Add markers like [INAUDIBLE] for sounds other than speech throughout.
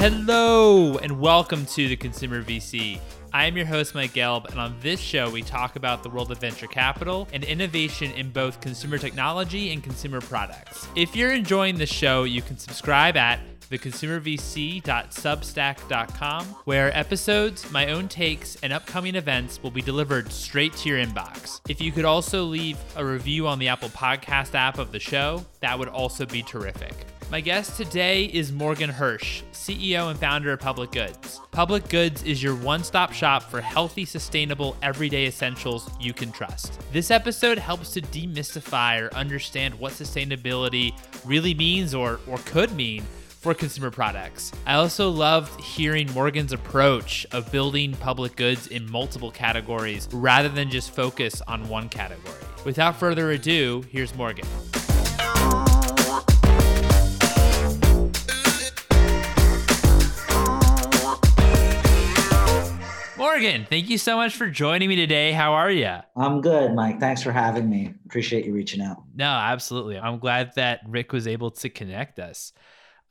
Hello, and welcome to the Consumer VC. I am your host, Mike Gelb, and on this show, we talk about the world of venture capital and innovation in both consumer technology and consumer products. If you're enjoying the show, you can subscribe at theconsumervc.substack.com, where episodes, my own takes, and upcoming events will be delivered straight to your inbox. If you could also leave a review on the Apple Podcast app of the show, that would also be terrific. My guest today is Morgan Hirsh, CEO and founder of Public Goods. Public Goods is your one stop shop for healthy, sustainable, everyday essentials you can trust. This episode helps to demystify or understand what sustainability really means or, or could mean for consumer products. I also loved hearing Morgan's approach of building public goods in multiple categories rather than just focus on one category. Without further ado, here's Morgan. Morgan, thank you so much for joining me today. How are you? I'm good, Mike. Thanks for having me. Appreciate you reaching out. No, absolutely. I'm glad that Rick was able to connect us.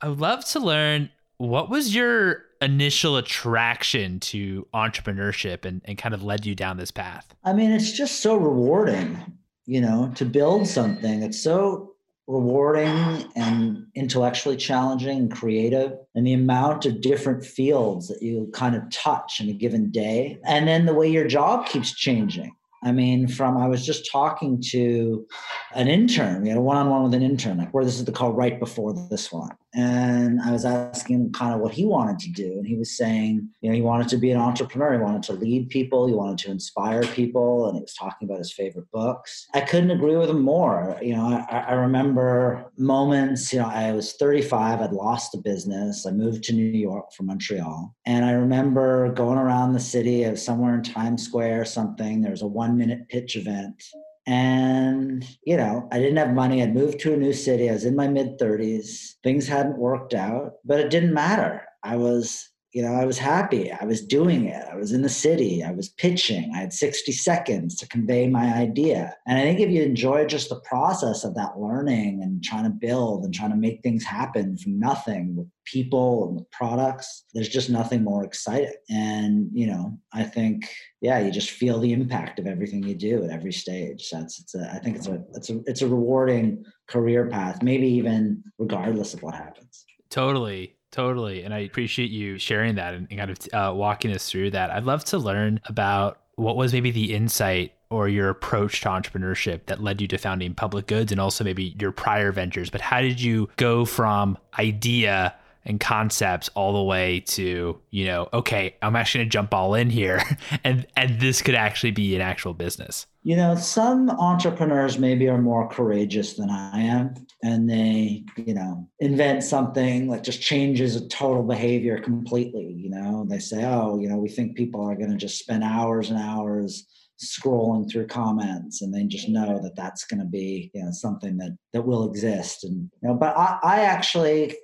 I would love to learn what was your initial attraction to entrepreneurship and, and kind of led you down this path? I mean, it's just so rewarding, you know, to build something. It's so rewarding and intellectually challenging and creative and the amount of different fields that you kind of touch in a given day and then the way your job keeps changing I mean, from I was just talking to an intern. We had a one-on-one with an intern, like where this is the call right before this one. And I was asking him kind of what he wanted to do. And he was saying, you know, he wanted to be an entrepreneur. He wanted to lead people. He wanted to inspire people. And he was talking about his favorite books. I couldn't agree with him more. You know, I, I remember moments, you know, I was 35, I'd lost a business. I moved to New York from Montreal. And I remember going around the city of somewhere in Times Square, something. There was a one minute pitch event. And, you know, I didn't have money. I'd moved to a new city. I was in my mid 30s. Things hadn't worked out, but it didn't matter. I was you know, I was happy. I was doing it. I was in the city. I was pitching. I had 60 seconds to convey my idea. And I think if you enjoy just the process of that learning and trying to build and trying to make things happen from nothing with people and with products, there's just nothing more exciting. And, you know, I think, yeah, you just feel the impact of everything you do at every stage. That's, it's a, I think it's a, it's a, it's a rewarding career path, maybe even regardless of what happens. Totally. Totally. And I appreciate you sharing that and, kind of uh, walking us through that. I'd love to learn about what was maybe the insight or your approach to entrepreneurship that led you to founding public goods and also maybe your prior ventures. But how did you go from idea and concepts all the way to you know okay i'm actually going to jump all in here [LAUGHS] and and this could actually be an actual business. You know some entrepreneurs maybe are more courageous than i am and they you know invent something that just changes a total behavior completely you know? They say oh you know we think people are going to just spend hours and hours scrolling through comments and they just know that that's going to be you know something that that will exist and you know but i, I actually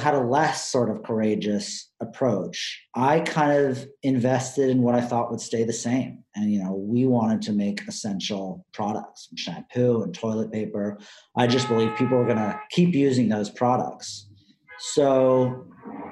had a less sort of courageous approach. I kind of invested in what I thought would stay the same. And, you know, we wanted to make essential products, shampoo and toilet paper. I just believe people are going to keep using those products. So,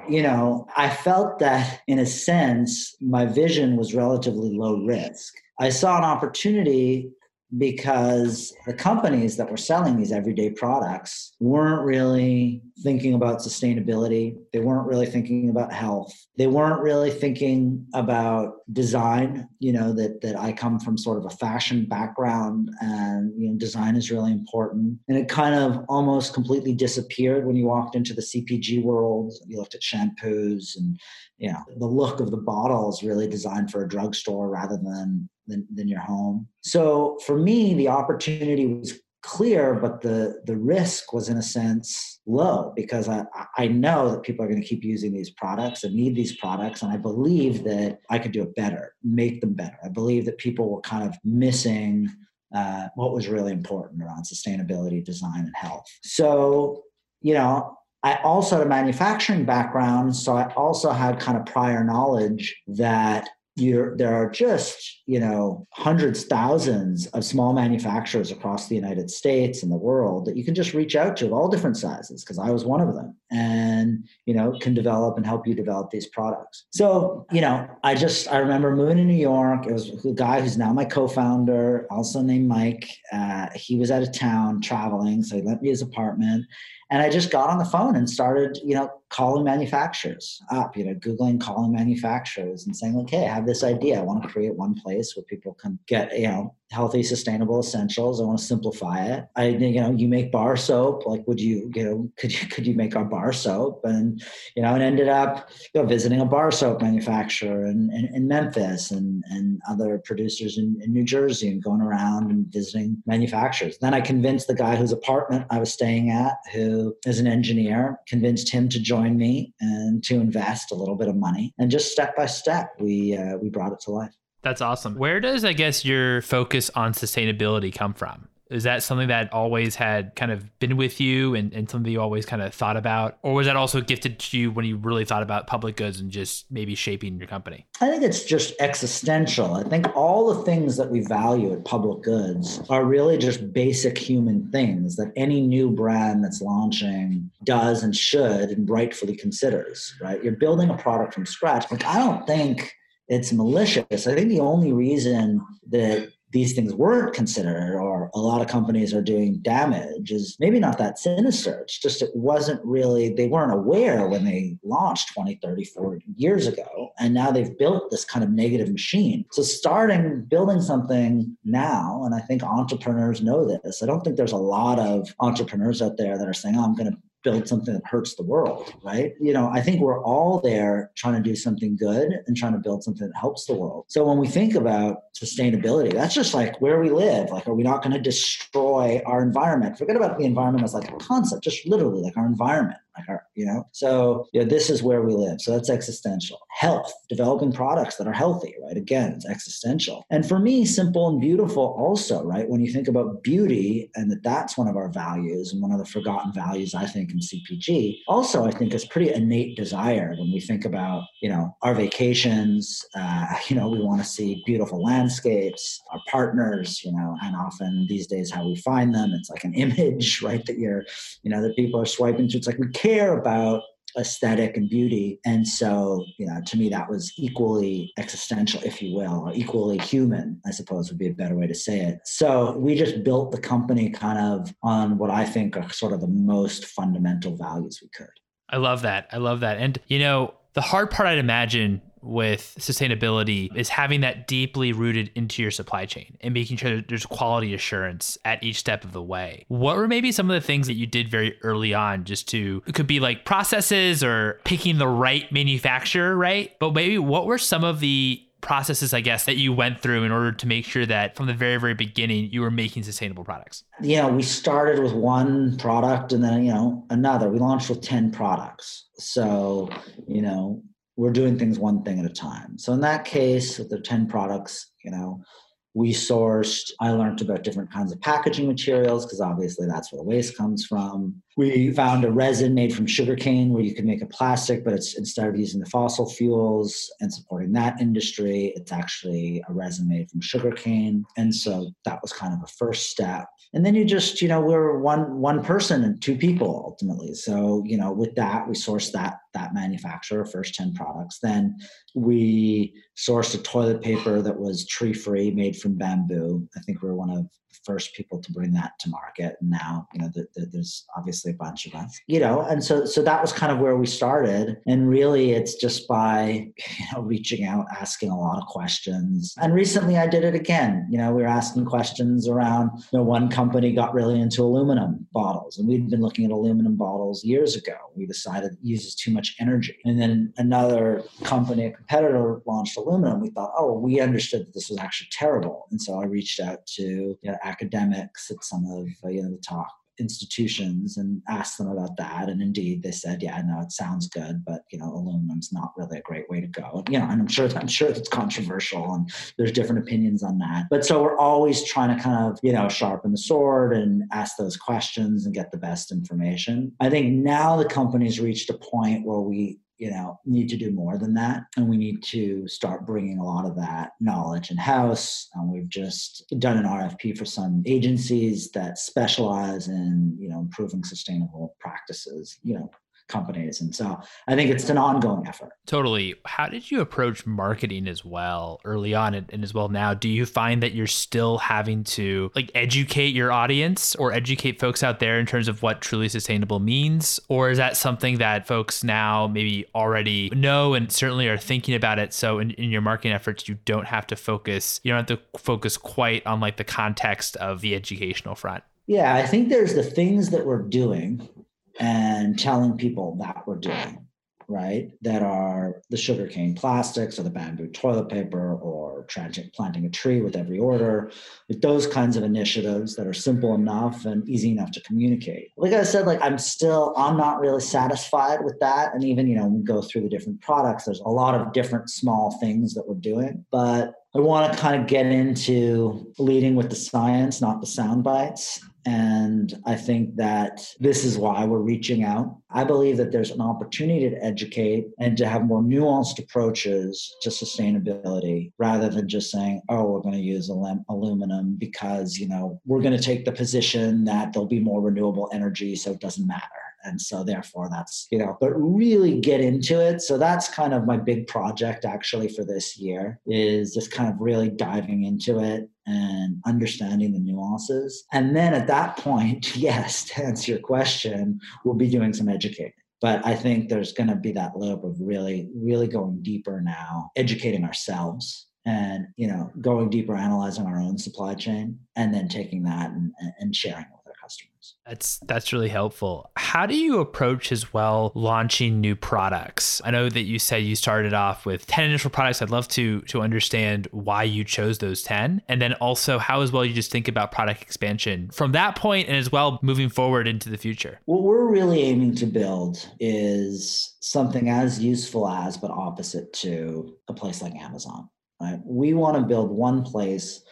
you know, I felt that in a sense, my vision was relatively low risk. I saw an opportunity because the companies that were selling these everyday products weren't really thinking about sustainability. They weren't really thinking about health. They weren't really thinking about design, you know, that, that I come from sort of a fashion background and, you know, design is really important. And it kind of almost completely disappeared when you walked into the CPG world. You looked at shampoos and, you know, the look of the bottle is really designed for a drugstore rather than than, than your home. So for me, the opportunity was clear, but the the risk was in a sense low because I, I know that people are going to keep using these products and need these products. And I believe that I could do it better, make them better. I believe that people were kind of missing uh, what was really important around sustainability, design, and health. So, you know, I also had a manufacturing background, so I also had kind of prior knowledge that you're, there are just you know hundreds thousands of small manufacturers across the united states and the world that you can just reach out to of all different sizes because i was one of them and you know can develop and help you develop these products. So you know i just i remember moving to new york. It was a guy who's now my co-founder also named mike. Uh, he was out of town traveling so he lent me his apartment and I just got on the phone and started, you know, calling manufacturers up, you know, Googling calling manufacturers and saying, like, hey, I have this idea. I want to create one place where people can get, you know, healthy, sustainable essentials. I want to simplify it. I, you know, you make bar soap. Like, would you, you know, could you, could you make our bar soap? And, you know, and ended up, you know, visiting a bar soap manufacturer in, in, in Memphis and, and other producers in, in New Jersey and going around and visiting manufacturers. Then I convinced the guy whose apartment I was staying at, who is an engineer, convinced him to join me and to invest a little bit of money. And just step by step, we, uh, we brought it to life. That's awesome. Where does, I guess, your focus on sustainability come from? Is that something that always had kind of been with you and, and something you always kind of thought about? Or was that also gifted to you when you really thought about public goods and just maybe shaping your company? I think it's just existential. I think all the things that we value at public goods are really just basic human things that any new brand that's launching does and should and rightfully considers, right? You're building a product from scratch. Like, I don't think it's malicious. I think the only reason that these things weren't considered or a lot of companies are doing damage is maybe not that sinister. It's just it wasn't really, they weren't aware when they launched 20, 30, 40 years ago. And now they've built this kind of negative machine. So starting building something now, and I think entrepreneurs know this, I don't think there's a lot of entrepreneurs out there that are saying, oh, I'm going to build something that hurts the world, right? You know, I think we're all there trying to do something good and trying to build something that helps the world. So when we think about sustainability, that's just like where we live. Like, are we not going to destroy our environment? Forget about the environment as like a concept, just literally like our environment our, you know? So you know, this is where we live. So that's existential. Health developing products that are healthy right? Again it's existential. And for me simple and beautiful also right? When you think about beauty and that that's one of our values and one of the forgotten values i think in cpg also i think is pretty innate desire when we think about you know our vacations uh, [LAUGHS] you know we want to see beautiful landscapes our partners you know and often these days how we find them it's like an image [LAUGHS] right that you're you know that people are swiping through. It's like we care about aesthetic and beauty. And so, you know, to me, that was equally existential, if you will, or equally human, I suppose would be a better way to say it. So we just built the company kind of on what I think are sort of the most fundamental values we could. I love that. I love that. And, you know, the hard part I'd imagine with sustainability is having that deeply rooted into your supply chain and making sure that there's quality assurance at each step of the way. What were maybe some of the things that you did very early on just to, it could be like processes or picking the right manufacturer, right? But maybe what were some of the processes, I guess, that you went through in order to make sure that from the very, very beginning, you were making sustainable products? Know, we started with one product and then, you know, another. We launched with 10 products. So, you know, we're doing things one thing at a time. So in that case, with the 10 products, you know, we sourced, I learned about different kinds of packaging materials because obviously that's where the waste comes from. We found a resin made from sugarcane where you can make a plastic, but it's instead of using the fossil fuels and supporting that industry, it's actually a resin made from sugarcane. And so that was kind of a first step. And then you just, you know, we're one one person and two people ultimately. So, you know, with that, we sourced that that manufacturer, first 10 products. Then we sourced a toilet paper that was tree free, made from bamboo. I think we are one of first people to bring that to market. And now, you know, the, the, there's obviously a bunch of us, you know, and so so that was kind of where we started. And really, it's just by you know reaching out, asking a lot of questions. And recently, I did it again. You know, we were asking questions around. You know, one company got really into aluminum bottles, and we'd been looking at aluminum bottles years ago. We decided it uses too much energy. And then another company, a competitor, launched aluminum. We thought, oh, we understood that this was actually terrible. And so I reached out to you know, academics at some of uh, you know the top institutions and asked them about that. And indeed they said yeah no it sounds good but you know aluminum's not really a great way to go. You know and i'm sure i'm sure it's controversial and there's different opinions on that. But so we're always trying to kind of you know sharpen the sword and ask those questions and get the best information. I think now the company's reached a point where we you know need to do more than that and we need to start bringing a lot of that knowledge in house and um, we've just done an rfp for some agencies that specialize in you know improving sustainable practices you know companies. And so I think it's an ongoing effort. Totally. How did you approach marketing as well early on and, and, as well now? Do you find that you're still having to like educate your audience or educate folks out there in terms of what truly sustainable means? Or is that something that folks now maybe already know and certainly are thinking about it? So in, in your marketing efforts, you don't have to focus, you don't have to focus quite on like the context of the educational front. Yeah, I think there's the things that we're doing and telling people that we're doing, right? That are the sugarcane plastics or the bamboo toilet paper or tragic planting a tree with every order, with those kinds of initiatives that are simple enough and easy enough to communicate. Like I said, like I'm still, I'm not really satisfied with that. And even, you know, we go through the different products, there's a lot of different small things that we're doing. But I want to kind of get into leading with the science, not the sound bites. And I think that this is why we're reaching out. I believe that there's an opportunity to educate and to have more nuanced approaches to sustainability rather than just saying, oh, we're going to use aluminum because, you know, we're going to take the position that there'll be more renewable energy, so it doesn't matter and so therefore that's you know but really get into it. So that's kind of my big project actually for this year is just kind of really diving into it and understanding the nuances. And then at that point [LAUGHS] yes to answer your question we'll be doing some educating. But i think there's going to be that loop of really really going deeper now educating ourselves and you know going deeper analyzing our own supply chain and then taking that and, and sharing customers. That's that's really helpful. How do you approach as well launching new products? I know that you said you started off with 10 initial products. I'd love to to understand why you chose those 10 and then also how as well you just think about product expansion from that point and as well moving forward into the future. What we're really aiming to build is something as useful as but opposite to a place like Amazon. Right? We want to build one place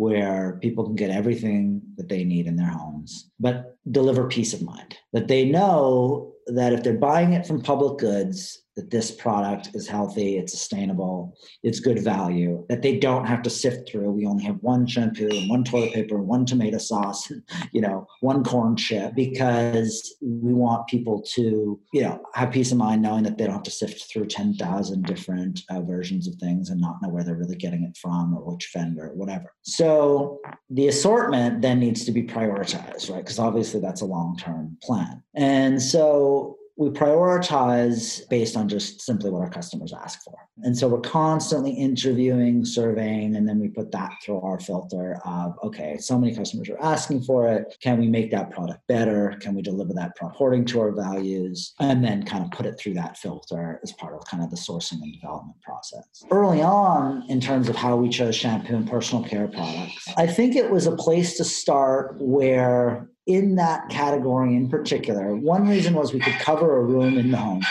where people can get everything that they need in their homes, but deliver peace of mind. That they know that if they're buying it from public goods, that this product is healthy, it's sustainable, it's good value, that they don't have to sift through. We only have one shampoo and one toilet paper, and one tomato sauce, [LAUGHS] you know, one corn chip, because we want people to, you know, have peace of mind knowing that they don't have to sift through 10,000 different uh, versions of things and not know where they're really getting it from or which vendor or whatever. So the assortment then needs to be prioritized, right? Because obviously that's a long term plan. And so we prioritize based on just simply what our customers ask for. And so we're constantly interviewing, surveying, and then we put that through our filter of okay, so many customers are asking for it. Can we make that product better? Can we deliver that according to our values? And then kind of put it through that filter as part of kind of the sourcing and development process. Early on, in terms of how we chose shampoo and personal care products, I think it was a place to start where in that category in particular, one reason was we could cover a room in the home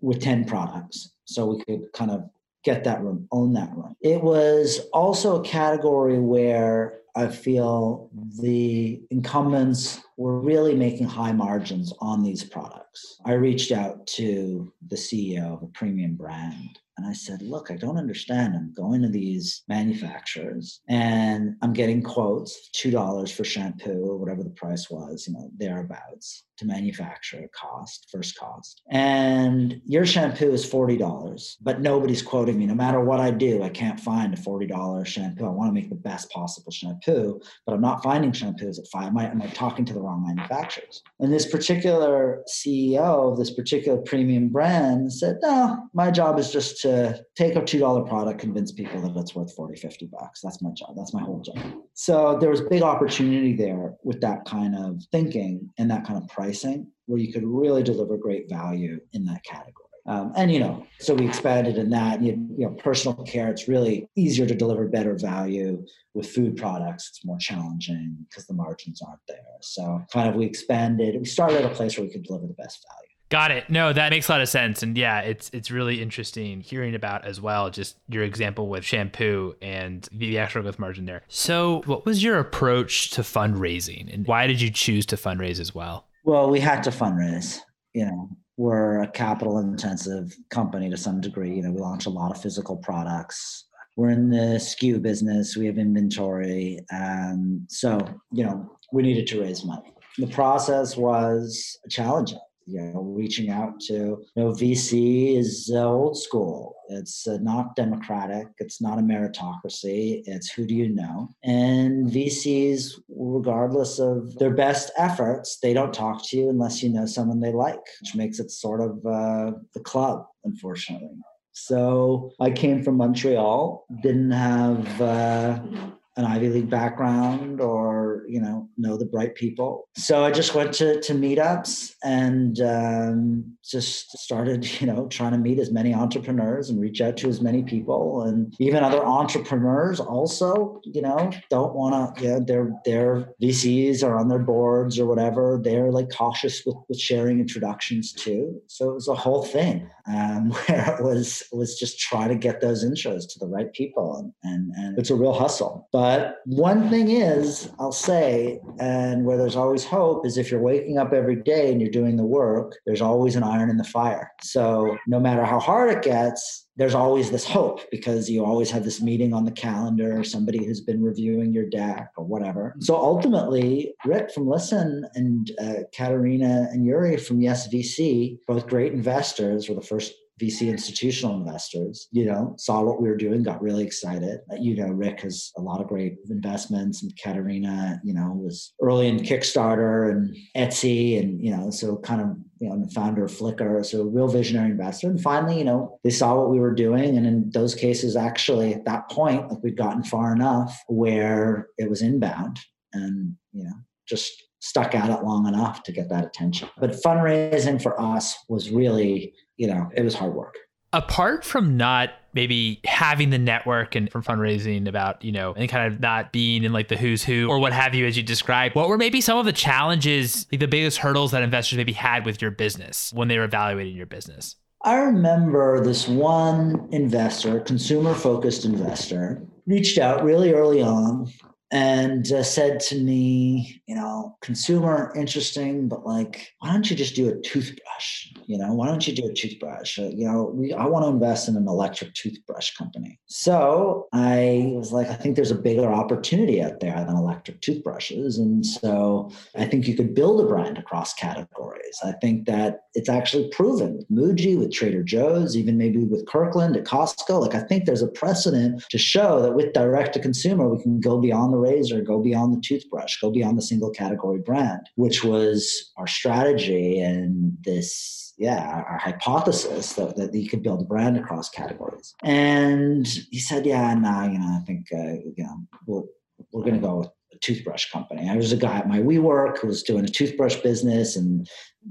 with 10 products. So we could kind of get that room, own that room. It was also a category where I feel the incumbents were really making high margins on these products. I reached out to the CEO of a premium brand and I said, Look, I don't understand. I'm going to these manufacturers and I'm getting quotes $2 for shampoo or whatever the price was, you know, thereabouts to manufacture a cost, first cost. And your shampoo is $40, but nobody's quoting me. No matter what I do, I can't find a $40 shampoo. I want to make the best possible shampoo, but I'm not finding shampoos at five. Am I, am I talking to the wrong manufacturers? And this particular CEO of this particular premium brand said, no, my job is just to take a $2 product, convince people that it's worth 40, 50 bucks. That's my job. That's my whole job. So there was big opportunity there with that kind of thinking and that kind of pricing where you could really deliver great value in that category. Um, and you know, so we expanded in that. You, you, know, personal care. It's really easier to deliver better value with food products. It's more challenging because the margins aren't there. So kind of we expanded. We started at a place where we could deliver the best value. Got it. No, that makes a lot of sense, and yeah, it's it's really interesting hearing about as well. Just your example with shampoo and the actual growth margin there. So, what was your approach to fundraising, and why did you choose to fundraise as well? Well, we had to fundraise. You know, we're a capital intensive company to some degree. You know, we launch a lot of physical products. We're in the SKU business. We have inventory. Um, so, you know, we needed to raise money. The process was challenging you know, reaching out to, you know, VC is uh, old school. It's uh, not democratic. It's not a meritocracy. It's who do you know? And VCs, regardless of their best efforts, they don't talk to you unless you know someone they like, which makes it sort of uh, the club, unfortunately. So I came from Montreal, didn't have uh, an Ivy League background or, you know, know the bright people. So I just went to, to meetups and um, just started, [LAUGHS] you know, trying to meet as many entrepreneurs and reach out to as many people. And even other entrepreneurs also, you know, don't want to, you know, their, their VCs are on their boards or whatever. They're like cautious with, with sharing introductions too. So it was a whole thing um, [LAUGHS] where it was, was just trying to get those intros to the right people. And, and, and it's a real hustle. But but one thing is, I'll say, and where there's always hope is if you're waking up every day and you're doing the work, there's always an iron in the fire. So no matter how hard it gets, there's always this hope because you always have this meeting on the calendar or somebody who's been reviewing your deck or whatever. So ultimately, Rick from Listen and uh, Caterina and Jyri from Yes VC, both great investors, were the first VC institutional investors, you know, saw what we were doing, got really excited. You know, Rick has a lot of great investments, and Caterina, you know, was early in Kickstarter and Etsy, and you know, so kind of you know, the founder of Flickr, so real visionary investor. And finally, you know, they saw what we were doing, and in those cases, actually, at that point, like we'd gotten far enough where it was inbound, and you know, just stuck at it long enough to get that attention. But fundraising for us was really you know, it was hard work. Apart from not maybe having the network and from fundraising about, you know, and kind of not being in like the who's who or what have you as you described, what were maybe some of the challenges, like the biggest hurdles that investors maybe had with your business when they were evaluating your business? I remember this one investor, consumer focused investor, reached out really early on and uh, said to me, you know, consumer interesting, but like, why don't you just do a toothbrush? You know, why don't you do a toothbrush? Uh, you know, we, I want to invest in an electric toothbrush company. So I was like, I think there's a bigger opportunity out there than electric toothbrushes. And so I think you could build a brand across categories. I think that it's actually proven with Muji, with Trader Joe's, even maybe with Kirkland at Costco. Like, I think there's a precedent to show that with direct to consumer, we can go beyond the razor, go beyond the toothbrush, go beyond the single category brand, which was our strategy and this yeah, our hypothesis that, that you could build a brand across categories. And he said, yeah, no, nah, you know, I think, uh, you know, we'll, we're going to go toothbrush company. I was a guy at my WeWork who was doing a toothbrush business and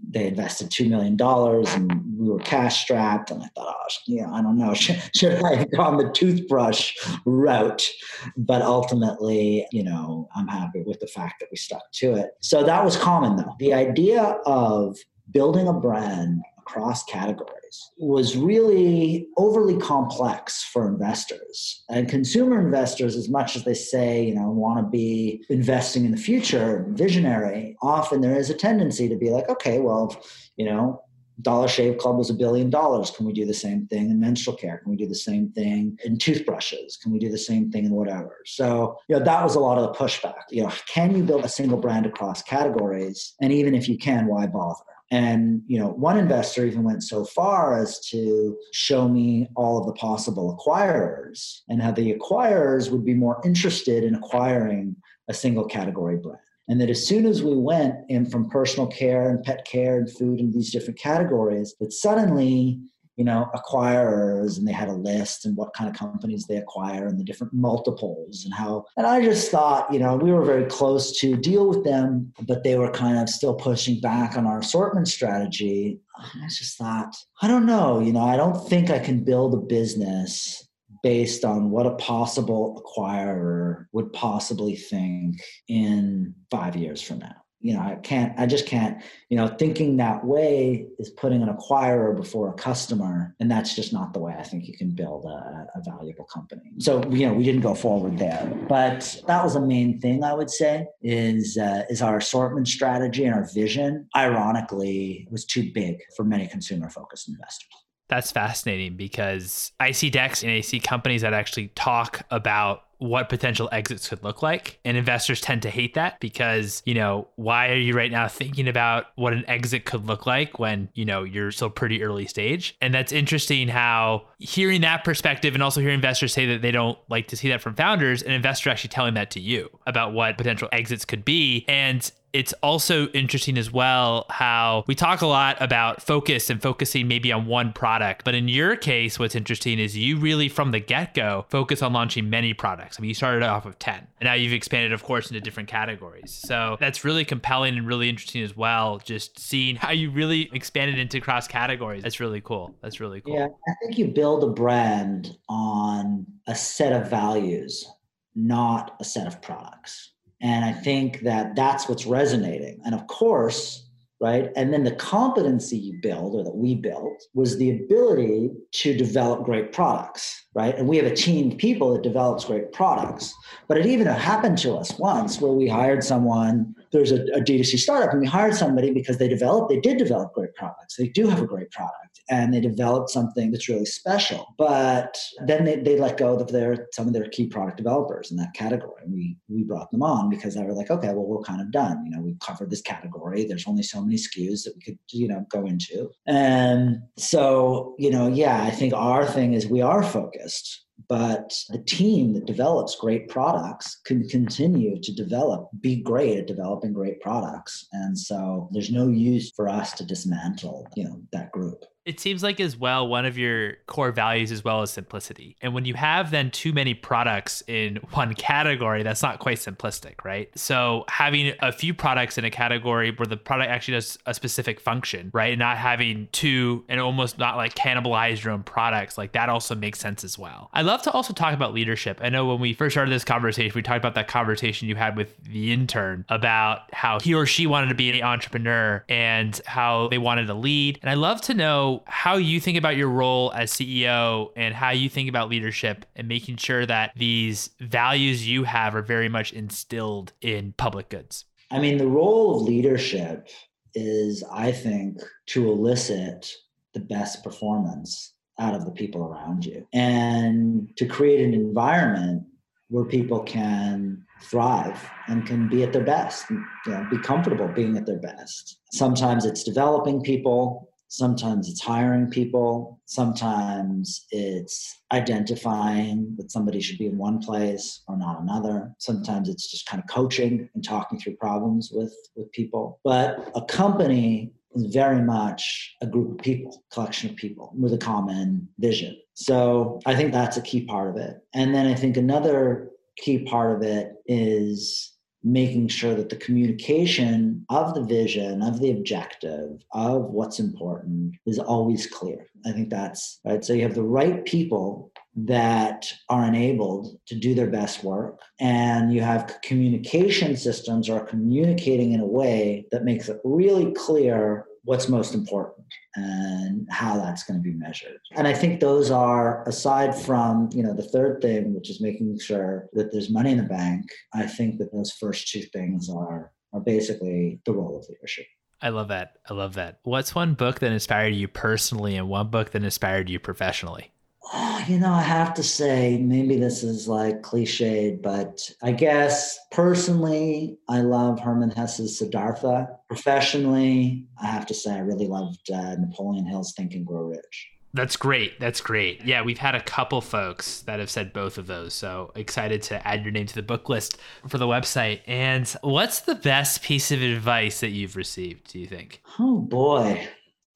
they invested $2 million and we were cash strapped. And I thought, oh, yeah, I don't know. [LAUGHS] Should, I have gone the toothbrush route? But ultimately, you know, I'm happy with the fact that we stuck to it. So that was common though. The idea of building a brand across categories was really overly complex for investors and consumer investors as much as they say you know want to be investing in the future visionary often there is a tendency to be like okay well you know Dollar Shave Club was a billion dollars. Can we do the same thing in menstrual care? Can we do the same thing in toothbrushes? Can we do the same thing in whatever? So, you know, that was a lot of the pushback. You know, can you build a single brand across categories? And even if you can, why bother? And you know, one investor even went so far as to show me all of the possible acquirers and how the acquirers would be more interested in acquiring a single category brand. And that as soon as we went in from personal care and pet care and food and these different categories, that suddenly you know, acquirers and they had a list and what kind of companies they acquire and the different multiples and how. And I just thought, you know, we were very close to deal with them, but they were kind of still pushing back on our assortment strategy. I just thought, I don't know, you know, I don't think I can build a business based on what a possible acquirer would possibly think in five years from now you know, I can't, I just can't, you know, thinking that way is putting an acquirer before a customer. And that's just not the way I think you can build a, a valuable company. So, you know, we didn't go forward there, but that was a main thing I would say is, uh, is our assortment strategy and our vision, ironically, was too big for many consumer focused investors. That's fascinating because I see decks and I see companies that actually talk about what potential exits could look like. And investors tend to hate that because, you know, why are you right now thinking about what an exit could look like when, you know, you're still pretty early stage? And that's interesting how hearing that perspective and also hearing investors say that they don't like to see that from founders, an investor actually telling that to you about what potential exits could be. And it's also interesting as well how we talk a lot about focus and focusing maybe on one product. But in your case, what's interesting is you really from the get go focus on launching many products. I mean, you started off with 10 and now you've expanded, of course, into different categories. So that's really compelling and really interesting as well. Just seeing how you really expanded into cross categories. That's really cool. That's really cool. Yeah, I think you build a brand on a set of values, not a set of products. And I think that that's what's resonating. And of course, right? And then the competency you build or that we built was the ability to develop great products, right? And we have a team of people that develops great products. But it even happened to us once where we hired someone there's a, a D2C startup and we hired somebody because they developed, they did develop great products. They do have a great product and they developed something that's really special. But then they, they let go of their some of their key product developers in that category. We we brought them on because they were like, okay, well, we're kind of done. You know, we've covered this category. There's only so many SKUs that we could, you know, go into. And so, you know, yeah, I think our thing is we are focused but a team that develops great products can continue to develop be great at developing great products. And so there's no use for us to dismantle you know that group it seems like as well one of your core values as well as simplicity. And when you have then too many products in one category, that's not quite simplistic, right? So having a few products in a category where the product actually does a specific function, right? And not having two and almost not like cannibalize your own products, like that also makes sense as well. I love to also talk about leadership. I know when we first started this conversation, we talked about that conversation you had with the intern about how he or she wanted to be an entrepreneur and how they wanted to lead. And I love to know how you think about your role as CEO and how you think about leadership and making sure that these values you have are very much instilled in public goods. I mean, the role of leadership is, I think, to elicit the best performance out of the people around you and to create an environment where people can thrive and can be at their best and you know, be comfortable being at their best. Sometimes it's developing people Sometimes it's hiring people. Sometimes it's identifying that somebody should be in one place or not another. Sometimes it's just kind of coaching and talking through problems with, with people. But a company is very much a group of people, collection of people with a common vision. So I think that's a key part of it. And then I think another key part of it is making sure that the communication of the vision, of the objective, of what's important is always clear. I think that's right. So you have the right people that are enabled to do their best work, and you have communication systems are communicating in a way that makes it really clear what's most important and how that's going to be measured. And I think those are aside from, you know, the third thing which is making sure that there's money in the bank, I think that those first two things are are basically the role of leadership. I love that. I love that. What's one book that inspired you personally and one book that inspired you professionally? Oh, you know, I have to say, maybe this is like cliched, but I guess personally, I love Hermann Hesse's Siddhartha. Professionally, I have to say, I really loved uh, Napoleon Hill's Think and Grow Rich. That's great. That's great. Yeah, we've had a couple folks that have said both of those. So excited to add your name to the book list for the website. And what's the best piece of advice that you've received, do you think? Oh, boy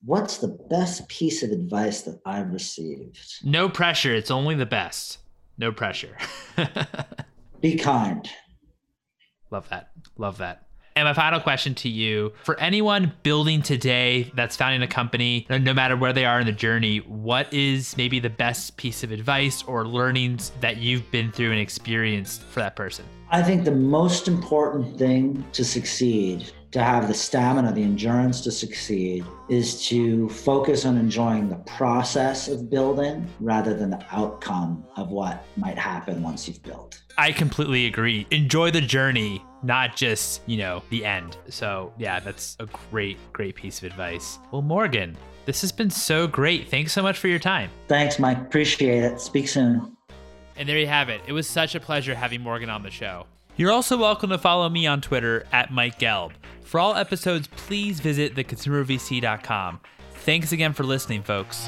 what's the best piece of advice that I've received? No pressure. It's only the best. No pressure. [LAUGHS] Be kind. Love that. Love that. And my final question to you for anyone building today that's founding a company, no matter where they are in the journey, what is maybe the best piece of advice or learnings that you've been through and experienced for that person? I think the most important thing to succeed to have the stamina, the endurance to succeed is to focus on enjoying the process of building rather than the outcome of what might happen once you've built. I completely agree. Enjoy the journey, not just, you know, the end. So, yeah, that's a great, great piece of advice. Well, Morgan, this has been so great. Thanks so much for your time. Thanks, Mike. Appreciate it. Speak soon. And there you have it. It was such a pleasure having Morgan on the show. You're also welcome to follow me on Twitter at Mike Gelb. For all episodes, please visit theconsumervc.com. Thanks again for listening, folks.